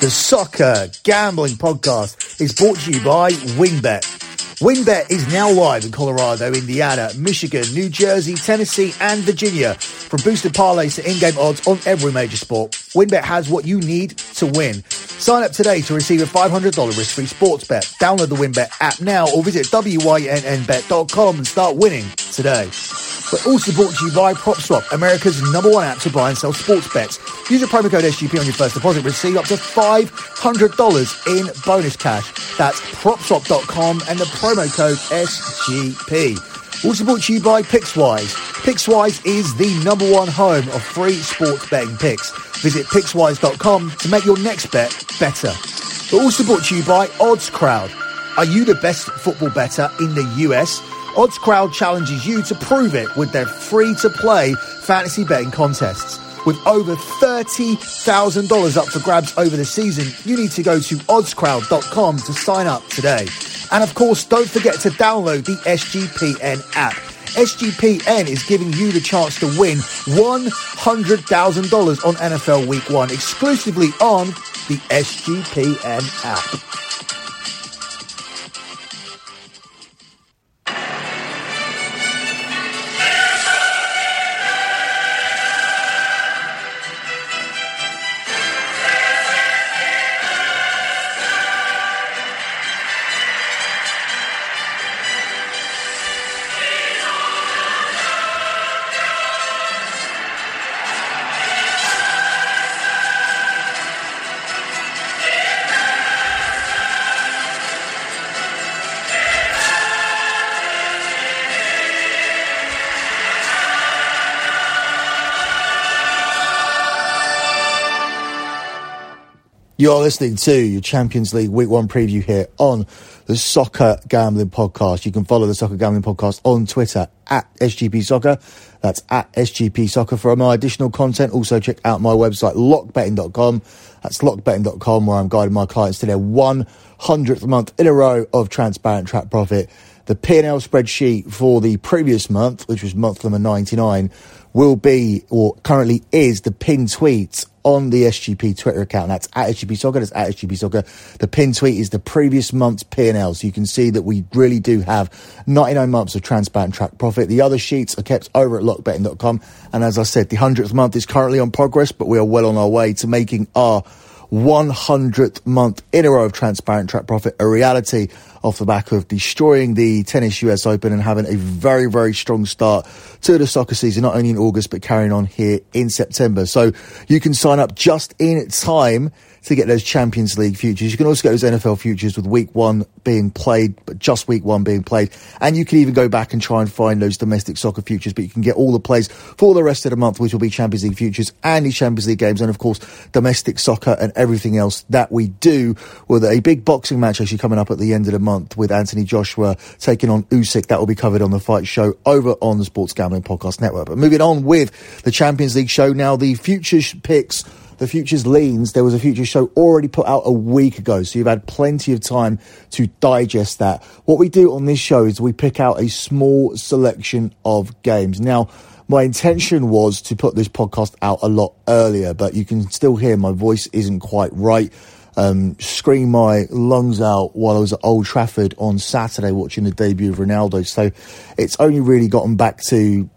The Soccer Gambling Podcast is brought to you by WynnBET. WynnBET is now live in Colorado, Indiana, Michigan, New Jersey, Tennessee, and Virginia. From boosted parlays to in-game odds on every major sport, WynnBET has what you need to win. Sign up today to receive a $500 risk-free sports bet. Download the WynnBET app now or visit wynnbet.com and start winning today. We're also brought to you by PropSwap, America's number one app to buy and sell sports bets. Use the promo code SGP on your first deposit. Receive up to $500 in bonus cash. That's PropSwap.com and the promo code SGP. Also brought to you by Pickswise. Pickswise is the number one home of free sports betting picks. Visit Pickswise.com to make your next bet better. We're also brought to you by OddsCrowd. Are you the best football better in the US? OddsCrowd challenges you to prove it with their free-to-play fantasy betting contests. With over $30,000 up for grabs over the season, you need to go to oddscrowd.com to sign up today. And of course, don't forget to download the SGPN app. SGPN is giving you the chance to win $100,000 on NFL Week 1 exclusively on the SGPN app. You're listening to your Champions League Week 1 preview here on the Soccer Gambling Podcast. You can follow the Soccer Gambling Podcast on Twitter at SGP Soccer. That's at SGP Soccer. For my additional content, also check out my website, lockbetting.com. That's lockbetting.com, where I'm guiding my clients to their 100th month in a row of transparent track profit. The P&L spreadsheet for the previous month, which was month number 99, will be, or currently is, the pinned tweet on the SGP Twitter account. That's at SGP Soccer. That's at SGP Soccer. The pin tweet is the previous month's P&L. So you can see that we really do have 99 months of transparent track profit. The other sheets are kept over at lockbetting.com. And as I said, the 100th month is currently on progress, but we are well on our way to making our 100th month in a row of transparent track profit a reality off the back of destroying the tennis US Open and having a very, very strong start to the soccer season, not only in August, but carrying on here in September. So you can sign up just in time to get those Champions League futures. You can also get those NFL futures with week one being played, but just week one being played. And you can even go back and try and find those domestic soccer futures, but you can get all the plays for the rest of the month, which will be Champions League futures and the Champions League games. And of course, domestic soccer and everything else that we do with a big boxing match actually coming up at the end of the month with Anthony Joshua taking on Usyk. That will be covered on the fight show over on the Sports Gambling Podcast Network. But moving on with the Champions League show now, the futures picks the Futures Leans, there was a Futures show already put out a week ago, so you've had plenty of time to digest that. What we do on this show is we pick out a small selection of games. Now, my intention was to put this podcast out a lot earlier, but you can still hear my voice isn't quite right. Um, scream my lungs out while I was at Old Trafford on Saturday watching the debut of Ronaldo. So it's only really gotten back to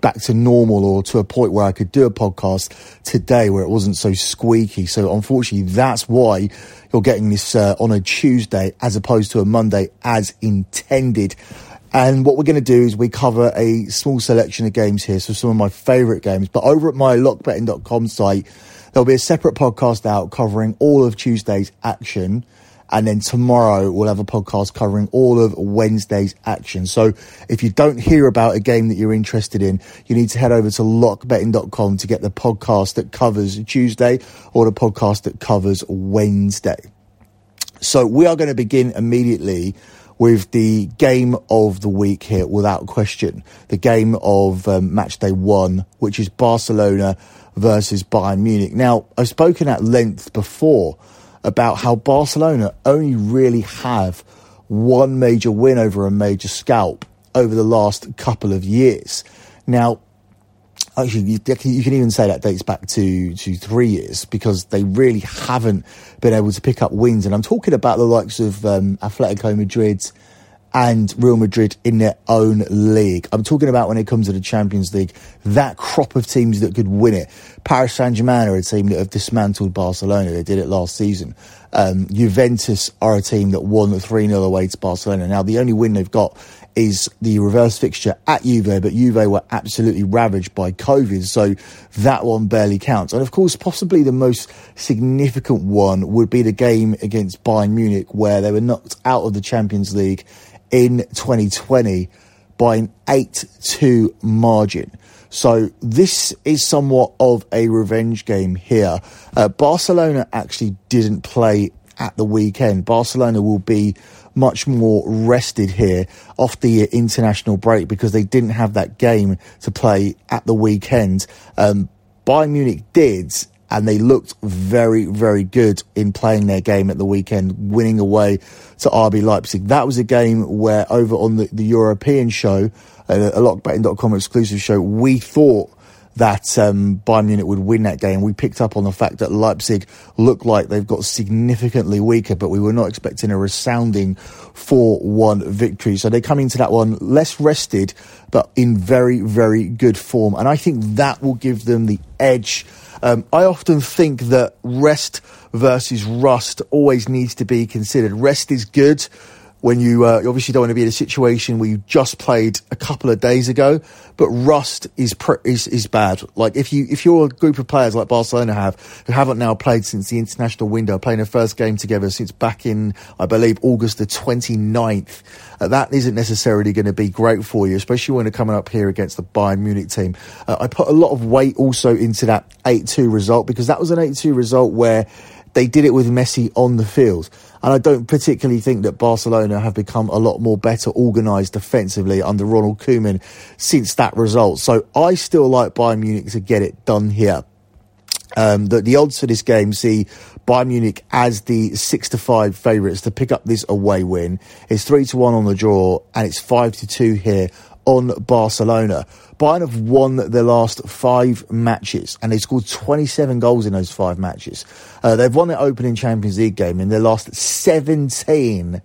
back to normal or to a point where I could do a podcast today where it wasn't so squeaky. So unfortunately, that's why you're getting this uh, on a Tuesday as opposed to a Monday as intended. And what we're going to do is we cover a small selection of games here. So some of my favorite games, but over at my lockbetting.com site, there'll be a separate podcast out covering all of Tuesday's action. And then tomorrow we'll have a podcast covering all of Wednesday's action. So if you don't hear about a game that you're interested in, you need to head over to lockbetting.com to get the podcast that covers Tuesday or the podcast that covers Wednesday. So we are going to begin immediately with the game of the week here, without question. The game of um, match day one, which is Barcelona versus Bayern Munich. Now, I've spoken at length before about how Barcelona only really have one major win over a major scalp over the last couple of years. Now, actually, you, can even say that dates back to, to three years because they really haven't been able to pick up wins. And I'm talking about the likes of um, Atletico Madrid and Real Madrid in their own league. I'm talking about when it comes to the Champions League, that crop of teams that could win it. Paris Saint Germain are a team that have dismantled Barcelona. They did it last season. Um, Juventus are a team that won 3 0 away to Barcelona. Now, the only win they've got is the reverse fixture at Juve, but Juve were absolutely ravaged by COVID, so that one barely counts. And of course, possibly the most significant one would be the game against Bayern Munich, where they were knocked out of the Champions League in 2020 by an 8-2 margin. So this is somewhat of a revenge game here. Uh, Barcelona actually didn't play at the weekend. Barcelona will be much more rested here off the international break because they didn't have that game to play at the weekend. Um, Bayern Munich did, and they looked very, very good in playing their game at the weekend, winning away to RB Leipzig. That was a game where over on the, the European show, uh, a lockbetting.com exclusive show, we thought that um, Bayern Munich would win that game. We picked up on the fact that Leipzig looked like they've got significantly weaker, but we were not expecting a resounding 4-1 victory. So they come into that one less rested, but in very, very good form. And I think that will give them the edge. Um, I often think that rest versus rust always needs to be considered. Rest is good when you, uh, obviously don't want to be in a situation where you just played a couple of days ago, but rust is pre- is is bad. Like if you if you're a group of players like Barcelona have who haven't now played since the international window, playing a first game together since back in I believe August the 29th, uh, that isn't necessarily going to be great for you, especially when you're coming up here against the Bayern Munich team. Uh, I put a lot of weight also into that 8-2 result because that was an 8-2 result where they did it with Messi on the field. And I don't particularly think that Barcelona have become a lot more better organised defensively under Ronald Koeman since that result. So I still like Bayern Munich to get it done here. Um, the, the odds for this game see Bayern Munich as the six to five favourites to pick up this away win. It's three to one on the draw, and it's five to two here on Barcelona. Bayern have won their last five matches and they scored 27 goals in those five matches. Uh, they've won their opening Champions League game in their last 17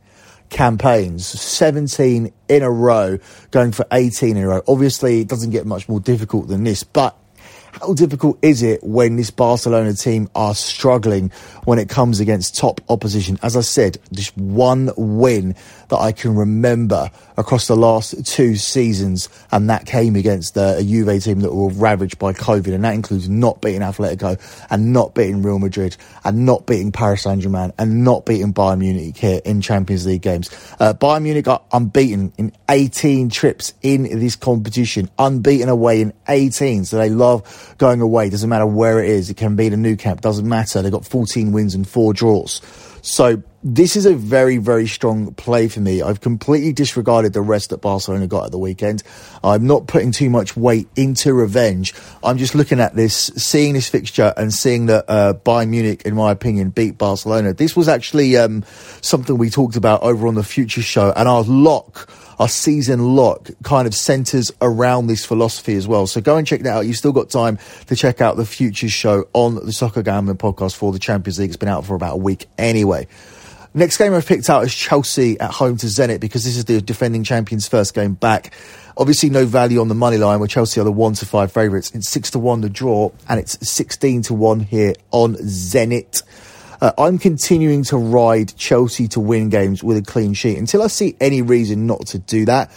campaigns, 17 in a row, going for 18 in a row. Obviously, it doesn't get much more difficult than this, but how difficult is it when this Barcelona team are struggling when it comes against top opposition? As I said, just one win that I can remember across the last two seasons, and that came against uh, a Juve team that were ravaged by COVID, and that includes not beating Atletico and not beating Real Madrid and not beating Paris Saint Germain and not beating Bayern Munich here in Champions League games. Uh, Bayern Munich are unbeaten in 18 trips in this competition, unbeaten away in 18, so they love going away. Doesn't matter where it is. It can be the Nou Camp. Doesn't matter. They've got 14 wins and four draws. So this is a very, very strong play for me. I've completely disregarded the rest that Barcelona got at the weekend. I'm not putting too much weight into revenge. I'm just looking at this, seeing this fixture and seeing that uh, Bayern Munich, in my opinion, beat Barcelona. This was actually um, something we talked about over on the Future Show, and our lock our season lock kind of centers around this philosophy as well. So go and check that out. You've still got time to check out the Futures show on the Soccer Gambling podcast for the Champions League. It's been out for about a week anyway. Next game I've picked out is Chelsea at home to Zenit because this is the defending champions' first game back. Obviously, no value on the money line where Chelsea are the one to five favourites. It's six to one the draw, and it's sixteen to one here on Zenit. Uh, I'm continuing to ride Chelsea to win games with a clean sheet until I see any reason not to do that.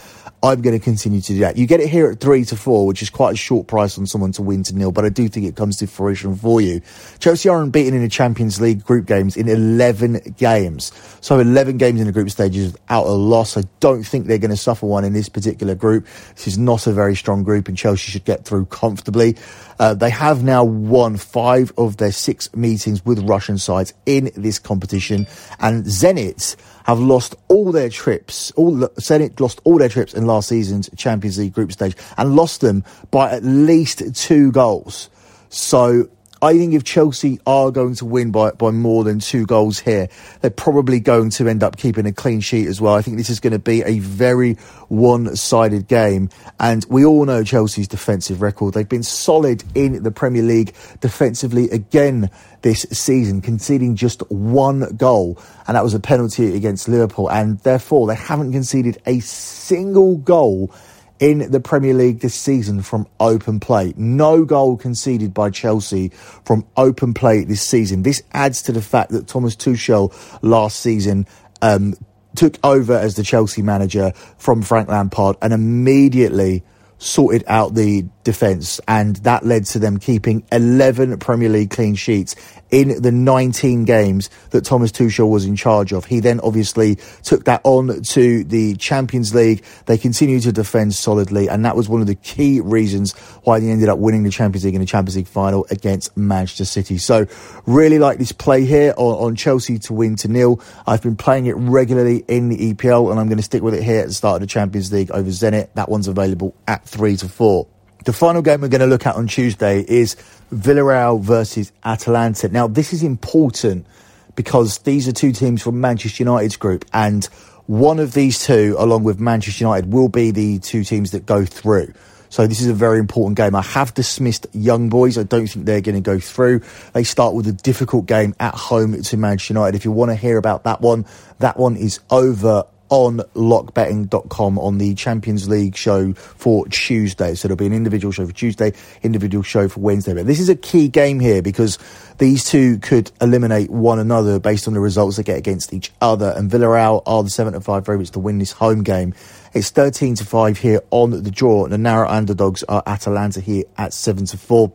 I'm going to continue to do that. You get it here at three to four, which is quite a short price on someone to win to nil, but I do think it comes to fruition for you. Chelsea are unbeaten in the Champions League group games in 11 games. So 11 games in the group stages without a loss. I don't think they're going to suffer one in this particular group. This is not a very strong group and Chelsea should get through comfortably. Uh, they have now won five of their six meetings with Russian sides in this competition and Zenit have lost all their trips. All Zenit lost all their trips in last season's Champions League group stage and lost them by at least two goals. So I think if Chelsea are going to win by, by more than two goals here, they're probably going to end up keeping a clean sheet as well. I think this is going to be a very one sided game. And we all know Chelsea's defensive record. They've been solid in the Premier League defensively again this season, conceding just one goal, and that was a penalty against Liverpool. And therefore, they haven't conceded a single goal in the Premier League this season from open play. No goal conceded by Chelsea from open play this season. This adds to the fact that Thomas Tuchel last season um, took over as the Chelsea manager from Frank Lampard and immediately sorted out the defence, and that led to them keeping 11 Premier League clean sheets in the 19 games that Thomas Tuchel was in charge of. He then obviously took that on to the Champions League. They continued to defend solidly, and that was one of the key reasons why they ended up winning the Champions League in the Champions League final against Manchester City. So, really like this play here on, on Chelsea to win to nil. I've been playing it regularly in the EPL, and I'm going to stick with it here at the start of the Champions League over Zenit. That one's available at three to four. The final game we're going to look at on Tuesday is Villarreal versus Atalanta. Now, this is important because these are two teams from Manchester United's group, and one of these two, along with Manchester United, will be the two teams that go through. So this is a very important game. I have dismissed Young Boys. I don't think they're going to go through. They start with a difficult game at home to Manchester United. If you want to hear about that one, that one is over on lockbetting.com on the Champions League show for Tuesday. So there'll be an individual show for Tuesday, individual show for Wednesday. But this is a key game here because these two could eliminate one another based on the results they get against each other. And Villarreal are the 7 to 5 favourites to win this home game. It's 13 to 5 here on the draw. And the narrow underdogs are Atalanta here at 7 to 4.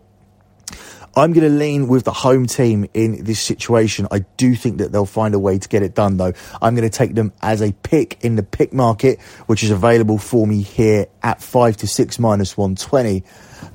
I'm going to lean with the home team in this situation. I do think that they'll find a way to get it done, though. I'm going to take them as a pick in the pick market, which is available for me here at 5 to 6 minus 120.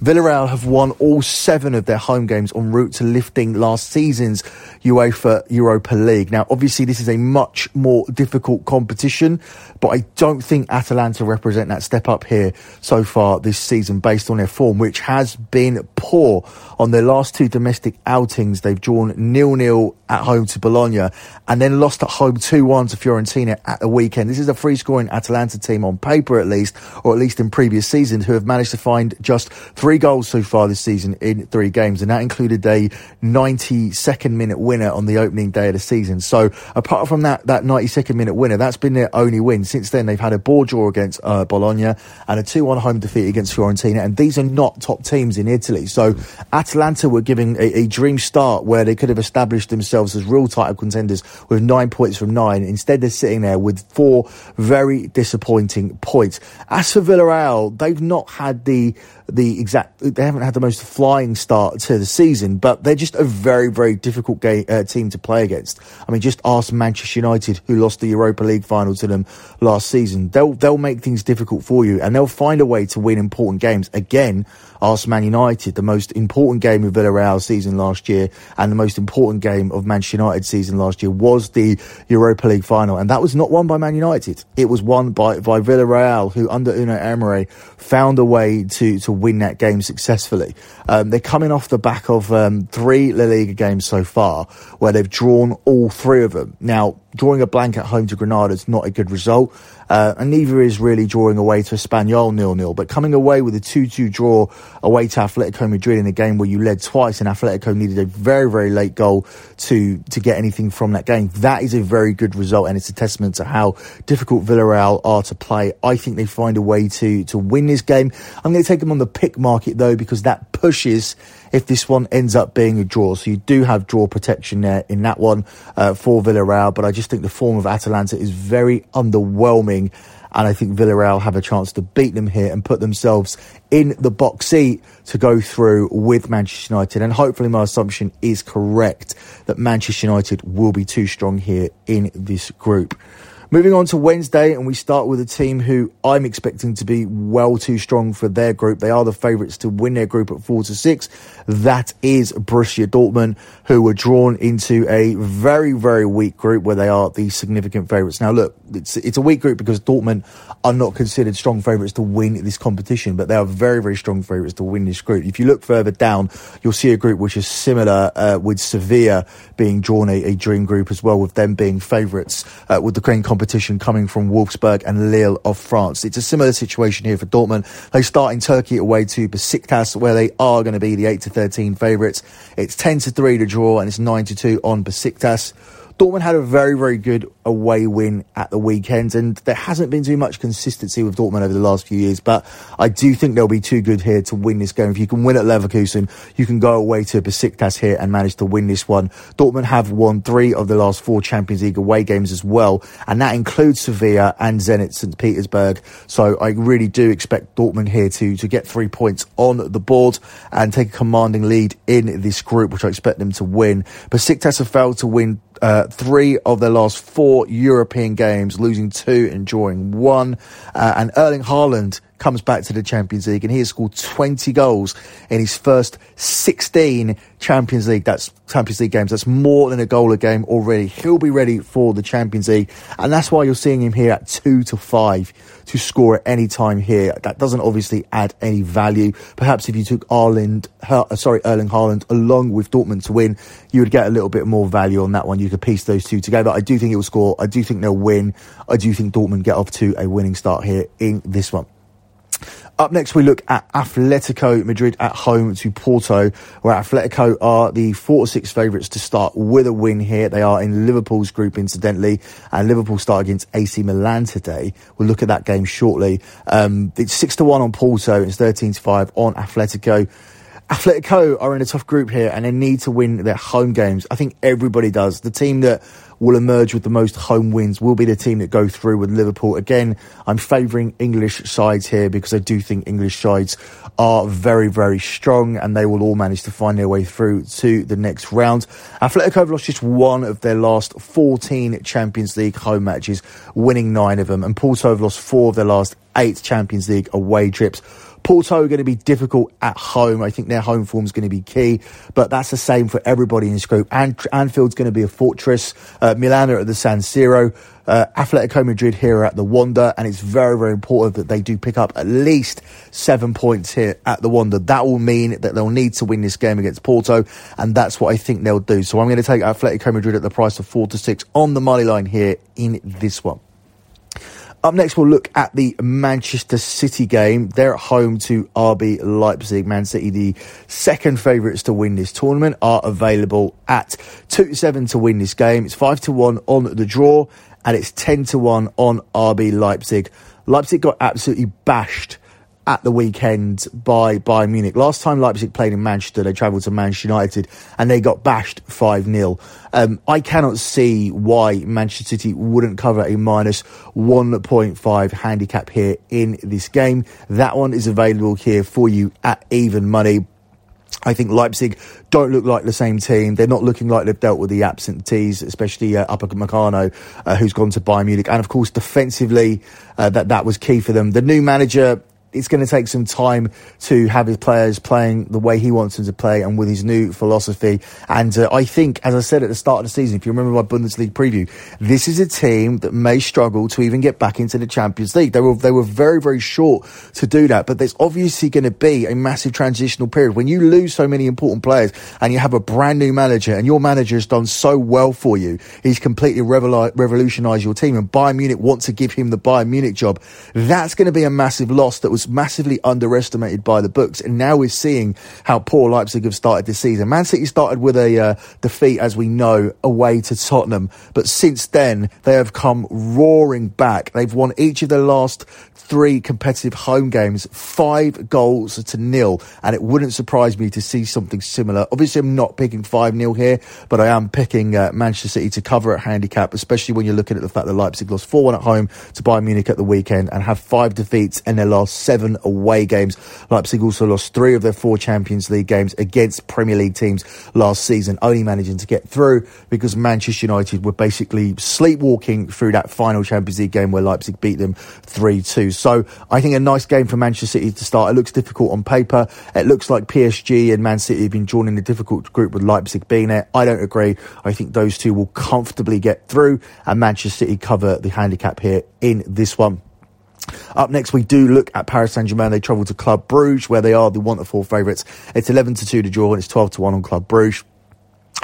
Villarreal have won all seven of their home games en route to lifting last season's UEFA Europa League. Now, obviously, this is a much more difficult competition, but I don't think Atalanta represent that step up here so far this season based on their form, which has been poor on their last two domestic outings. They've drawn nil-nil at home to Bologna and then lost at home 2-1 to Fiorentina at the weekend. This is a free scoring Atalanta team on paper at least, or at least in previous seasons, who have managed to find just three goals so far this season in three games, and that included a 92nd minute winner on the opening day of the season. So apart from that, that 92nd minute winner, that's been their only win. Since then, they've had a ball draw against uh, Bologna and a 2-1 home defeat against Fiorentina, and these are not top teams in Italy. So Atalanta were giving a, a dream start where they could have established themselves as real title contenders with nine points from nine. Instead, they're sitting there with four very disappointing points. As for Villarreal, they've not had the the exact. They haven't had the most flying start to the season, but they're just a very, very difficult game, uh, team to play against. I mean, just ask Manchester United, who lost the Europa League final to them last season. They'll they'll make things difficult for you, and they'll find a way to win important games. Again, ask Man United, the most important game of Villarreal season last year, and the most important game of Manchester United season last year was the Europa League final, and that was not won by Man United. It was won by by Villarreal, who under Unai Emery found a way to to win that game successfully. Um, they're coming off the back of um, three La Liga games so far, where they've drawn all three of them. Now, drawing a blank at home to Granada is not a good result. Uh, and neither is really drawing away to Espanyol nil-nil. But coming away with a 2-2 draw away to Atletico Madrid in a game where you led twice and Atletico needed a very, very late goal to, to get anything from that game. That is a very good result and it's a testament to how difficult Villarreal are to play. I think they find a way to, to win this game. I'm going to take them on the pick market though because that pushes if this one ends up being a draw. So you do have draw protection there in that one uh, for Villarreal, but I just think the form of Atalanta is very underwhelming. And I think Villarreal have a chance to beat them here and put themselves in the box seat to go through with Manchester United. And hopefully, my assumption is correct that Manchester United will be too strong here in this group. Moving on to Wednesday, and we start with a team who I'm expecting to be well too strong for their group. They are the favourites to win their group at four to six. That is Borussia Dortmund, who were drawn into a very, very weak group where they are the significant favourites. Now, look, it's, it's a weak group because Dortmund are not considered strong favourites to win this competition, but they are very, very strong favourites to win this group. If you look further down, you'll see a group which is similar uh, with Sevilla being drawn a, a, dream group as well, with them being favourites uh, with the Crane competition coming from Wolfsburg and Lille of France. It's a similar situation here for Dortmund. They start in Turkey away to Besiktas, where they are going to be the 8 to 13 favourites. It's 10 to 3 to draw and it's 9 to 2 on Besiktas. Dortmund had a very, very good away win at the weekend, and there hasn't been too much consistency with Dortmund over the last few years. But I do think they'll be too good here to win this game. If you can win at Leverkusen, you can go away to Besiktas here and manage to win this one. Dortmund have won three of the last four Champions League away games as well, and that includes Sevilla and Zenit St. Petersburg. So I really do expect Dortmund here to to get three points on the board and take a commanding lead in this group, which I expect them to win. Besiktas have failed to win uh, three of their last four European games, losing two and drawing one. Uh, and Erling Haaland comes back to the Champions League and he has scored 20 goals in his first 16 Champions League. That's Champions League games. That's more than a goal a game already. He'll be ready for the Champions League. And that's why you're seeing him here at two to five to score at any time here. That doesn't obviously add any value. Perhaps if you took Arland, uh, sorry, Erling Haaland along with Dortmund to win, you would get a little bit more value on that one. You could piece those two together. I do think he'll score. I do think they'll win. I do think Dortmund get off to a winning start here in this one. Up next, we look at Atletico Madrid at home to Porto, where Atletico are the four or six favourites to start with a win here. They are in Liverpool's group, incidentally, and Liverpool start against AC Milan today. We'll look at that game shortly. Um, it's six to one on Porto. It's thirteen to five on Atletico. Atletico are in a tough group here and they need to win their home games. I think everybody does. The team that will emerge with the most home wins will be the team that go through with Liverpool. Again, I'm favouring English sides here because I do think English sides are very, very strong and they will all manage to find their way through to the next round. Atletico have lost just one of their last 14 Champions League home matches, winning nine of them, and Porto have lost four of their last eight Champions League away trips. Porto are going to be difficult at home. I think their home form is going to be key, but that's the same for everybody in this group. And Anfield's going to be a fortress. Uh, Milan are at the San Siro. Uh, Atletico Madrid here are at the Wanda, and it's very, very important that they do pick up at least seven points here at the Wanda. That will mean that they'll need to win this game against Porto, and that's what I think they'll do. So I'm going to take Atletico Madrid at the price of four to six on the money line here in this one. Up next, we'll look at the Manchester City game. They're at home to RB Leipzig. Man City, the second favourites to win this tournament, are available at 2 to 7 to win this game. It's 5 to 1 on the draw, and it's 10 to 1 on RB Leipzig. Leipzig got absolutely bashed at the weekend by Bayern Munich. Last time Leipzig played in Manchester, they travelled to Manchester United and they got bashed 5 0. Um, I cannot see why Manchester City wouldn't cover a minus 1.5 handicap here in this game. That one is available here for you at even money. I think Leipzig don't look like the same team. They're not looking like they've dealt with the absentees, especially uh, Upamecano, uh, who's gone to Bayern Munich. And of course, defensively, uh, that, that was key for them. The new manager, it's going to take some time to have his players playing the way he wants them to play and with his new philosophy. And uh, I think, as I said at the start of the season, if you remember my Bundesliga preview, this is a team that may struggle to even get back into the Champions League. They were they were very very short to do that, but there's obviously going to be a massive transitional period when you lose so many important players and you have a brand new manager and your manager has done so well for you. He's completely revolutionised your team, and Bayern Munich want to give him the Bayern Munich job. That's going to be a massive loss that was was massively underestimated by the books, and now we're seeing how poor Leipzig have started this season. Man City started with a uh, defeat, as we know, away to Tottenham, but since then they have come roaring back. They've won each of their last three competitive home games, five goals to nil, and it wouldn't surprise me to see something similar. Obviously, I'm not picking 5 0 here, but I am picking uh, Manchester City to cover at handicap, especially when you're looking at the fact that Leipzig lost 4 1 at home to Bayern Munich at the weekend and have five defeats in their last seven seven away games. Leipzig also lost three of their four Champions League games against Premier League teams last season, only managing to get through because Manchester United were basically sleepwalking through that final Champions League game where Leipzig beat them 3 2. So I think a nice game for Manchester City to start. It looks difficult on paper. It looks like PSG and Man City have been drawn in a difficult group with Leipzig being there. I don't agree. I think those two will comfortably get through and Manchester City cover the handicap here in this one. Up next, we do look at Paris Saint Germain. They travel to Club Bruges, where they are the one to four favourites. It's 11 to 2 to draw, and it's 12 to 1 on Club Bruges.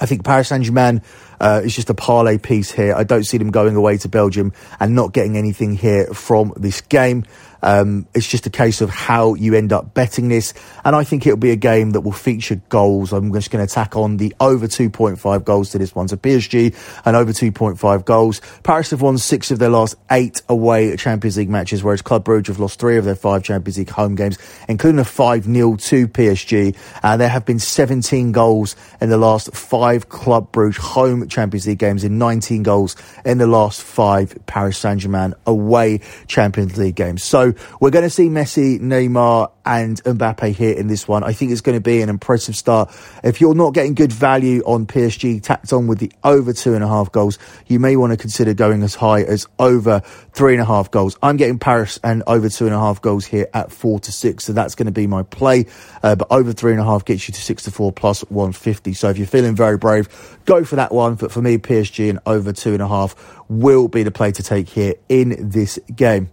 I think Paris Saint Germain uh, is just a parlay piece here. I don't see them going away to Belgium and not getting anything here from this game. Um, it's just a case of how you end up betting this. And I think it'll be a game that will feature goals. I'm just going to tack on the over 2.5 goals to this one. So PSG and over 2.5 goals. Paris have won six of their last eight away Champions League matches, whereas Club Brugge have lost three of their five Champions League home games, including a 5-0 to PSG. And there have been 17 goals in the last five Club Brugge home Champions League games in 19 goals in the last five Paris Saint-Germain away Champions League games. So we're going to see Messi, Neymar, and Mbappe here in this one. I think it's going to be an impressive start. If you're not getting good value on PSG tacked on with the over two and a half goals, you may want to consider going as high as over three and a half goals. I'm getting Paris and over two and a half goals here at four to six, so that's going to be my play. Uh, but over three and a half gets you to six to four plus 150. So if you're feeling very brave, go for that one. But for me, PSG and over two and a half will be the play to take here in this game.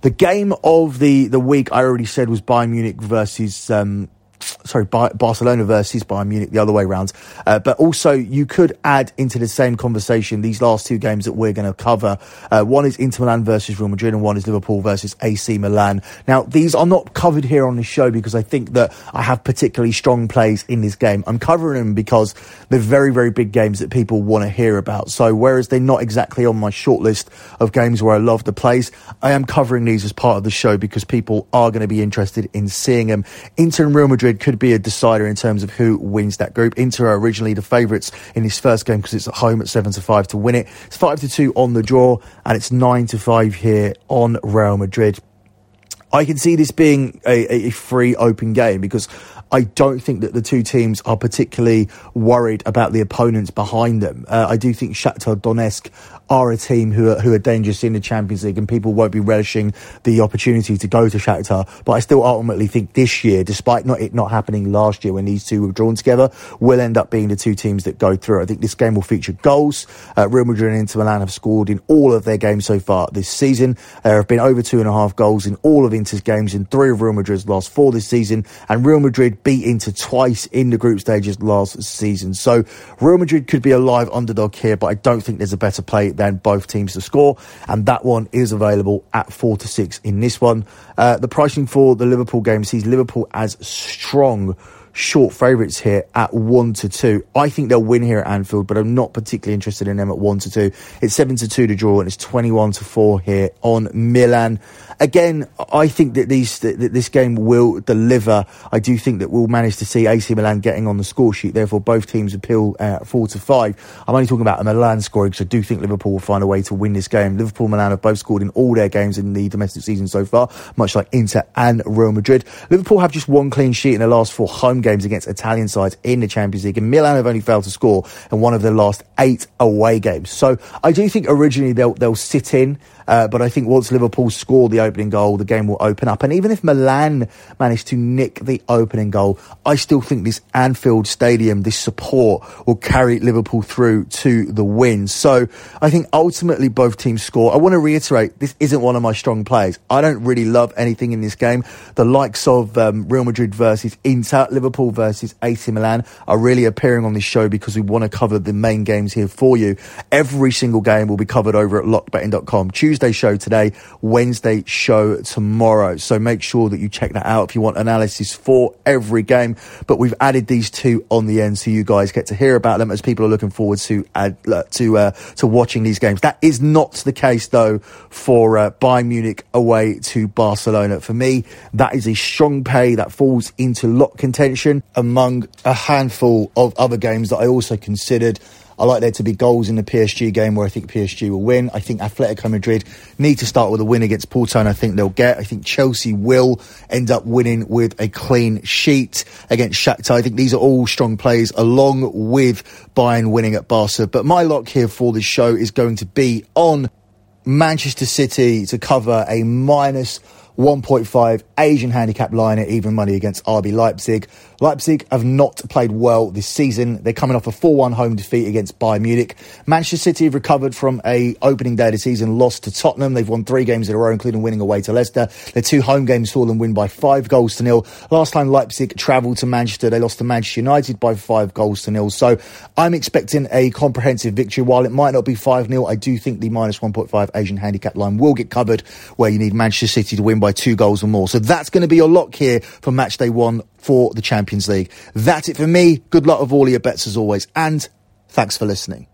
The game of the, the week, I already said, was Bayern Munich versus um, sorry, Barcelona versus Bayern Munich the other way around. Uh, but also, you could add into the same conversation these last two games that we're going to cover. Uh, one is Inter Milan versus Real Madrid, and one is Liverpool versus AC Milan. Now, these are not covered here on the show because I think that I have particularly strong plays in this game. I'm covering them because they're very, very big games that people want to hear about. So, whereas they're not exactly on my short list of games where I love the plays, I am covering these as part of the show because people are going to be interested in seeing them. Inter and Real Madrid could be a decider in terms of who wins that group. Inter are originally the favourites in this first game because it's at home at seven to five to win it. It's five to two on the draw, and it's nine to five here on Real Madrid. I can see this being a, a free open game because I don't think that the two teams are particularly worried about the opponents behind them. Uh, I do think Shakhtar Donetsk are a team who are, who are dangerous in the Champions League and people won't be relishing the opportunity to go to Shakhtar. But I still ultimately think this year, despite not it not happening last year when these two were drawn together, will end up being the two teams that go through. I think this game will feature goals. Uh, Real Madrid and Inter Milan have scored in all of their games so far this season. There have been over two and a half goals in all of Inter's games in three of Real Madrid's last four this season. And Real Madrid beat Inter twice in the group stages last season. So Real Madrid could be a live underdog here, but I don't think there's a better play than both teams to score, and that one is available at four to six in this one. Uh, the pricing for the Liverpool game sees Liverpool as strong short favourites here at one to two. I think they'll win here at Anfield, but I'm not particularly interested in them at one to two. It's seven to two to draw, and it's twenty-one to four here on Milan again, I think that these that this game will deliver. I do think that we'll manage to see AC Milan getting on the score sheet. Therefore, both teams appeal uh, four to five. I'm only talking about a Milan scoring because I do think Liverpool will find a way to win this game. Liverpool, Milan have both scored in all their games in the domestic season so far, much like Inter and Real Madrid. Liverpool have just one clean sheet in their last four home games against Italian sides in the Champions League, and Milan have only failed to score in one of their last eight away games. So I do think originally they'll they'll sit in uh, but I think once Liverpool score the opening goal, the game will open up. And even if Milan manage to nick the opening goal, I still think this Anfield Stadium, this support will carry Liverpool through to the win. So I think ultimately both teams score. I want to reiterate, this isn't one of my strong plays. I don't really love anything in this game. The likes of um, Real Madrid versus Inter, Liverpool versus AC Milan are really appearing on this show because we want to cover the main games here for you. Every single game will be covered over at lockbetting.com. Tuesday Tuesday show today, Wednesday show tomorrow. So make sure that you check that out if you want analysis for every game. But we've added these two on the end so you guys get to hear about them as people are looking forward to uh, to uh, to watching these games. That is not the case though for uh, Bayern Munich away to Barcelona. For me, that is a strong pay that falls into lock contention among a handful of other games that I also considered. I like there to be goals in the PSG game where I think PSG will win. I think Atletico Madrid need to start with a win against Porto, and I think they'll get. I think Chelsea will end up winning with a clean sheet against Shakhtar. I think these are all strong plays, along with Bayern winning at Barca. But my lock here for this show is going to be on Manchester City to cover a minus 1.5 Asian handicap line at even money against RB Leipzig. Leipzig have not played well this season. They're coming off a 4-1 home defeat against Bayern Munich. Manchester City have recovered from a opening day of the season loss to Tottenham. They've won three games in a row, including winning away to Leicester. Their two home games saw them win by five goals to nil. Last time Leipzig travelled to Manchester, they lost to Manchester United by five goals to nil. So I'm expecting a comprehensive victory. While it might not be 5-0, I do think the minus 1.5 Asian handicap line will get covered where you need Manchester City to win by two goals or more. So that's going to be your lock here for match day one for the Champions League. That's it for me. Good luck with all your bets as always. And thanks for listening.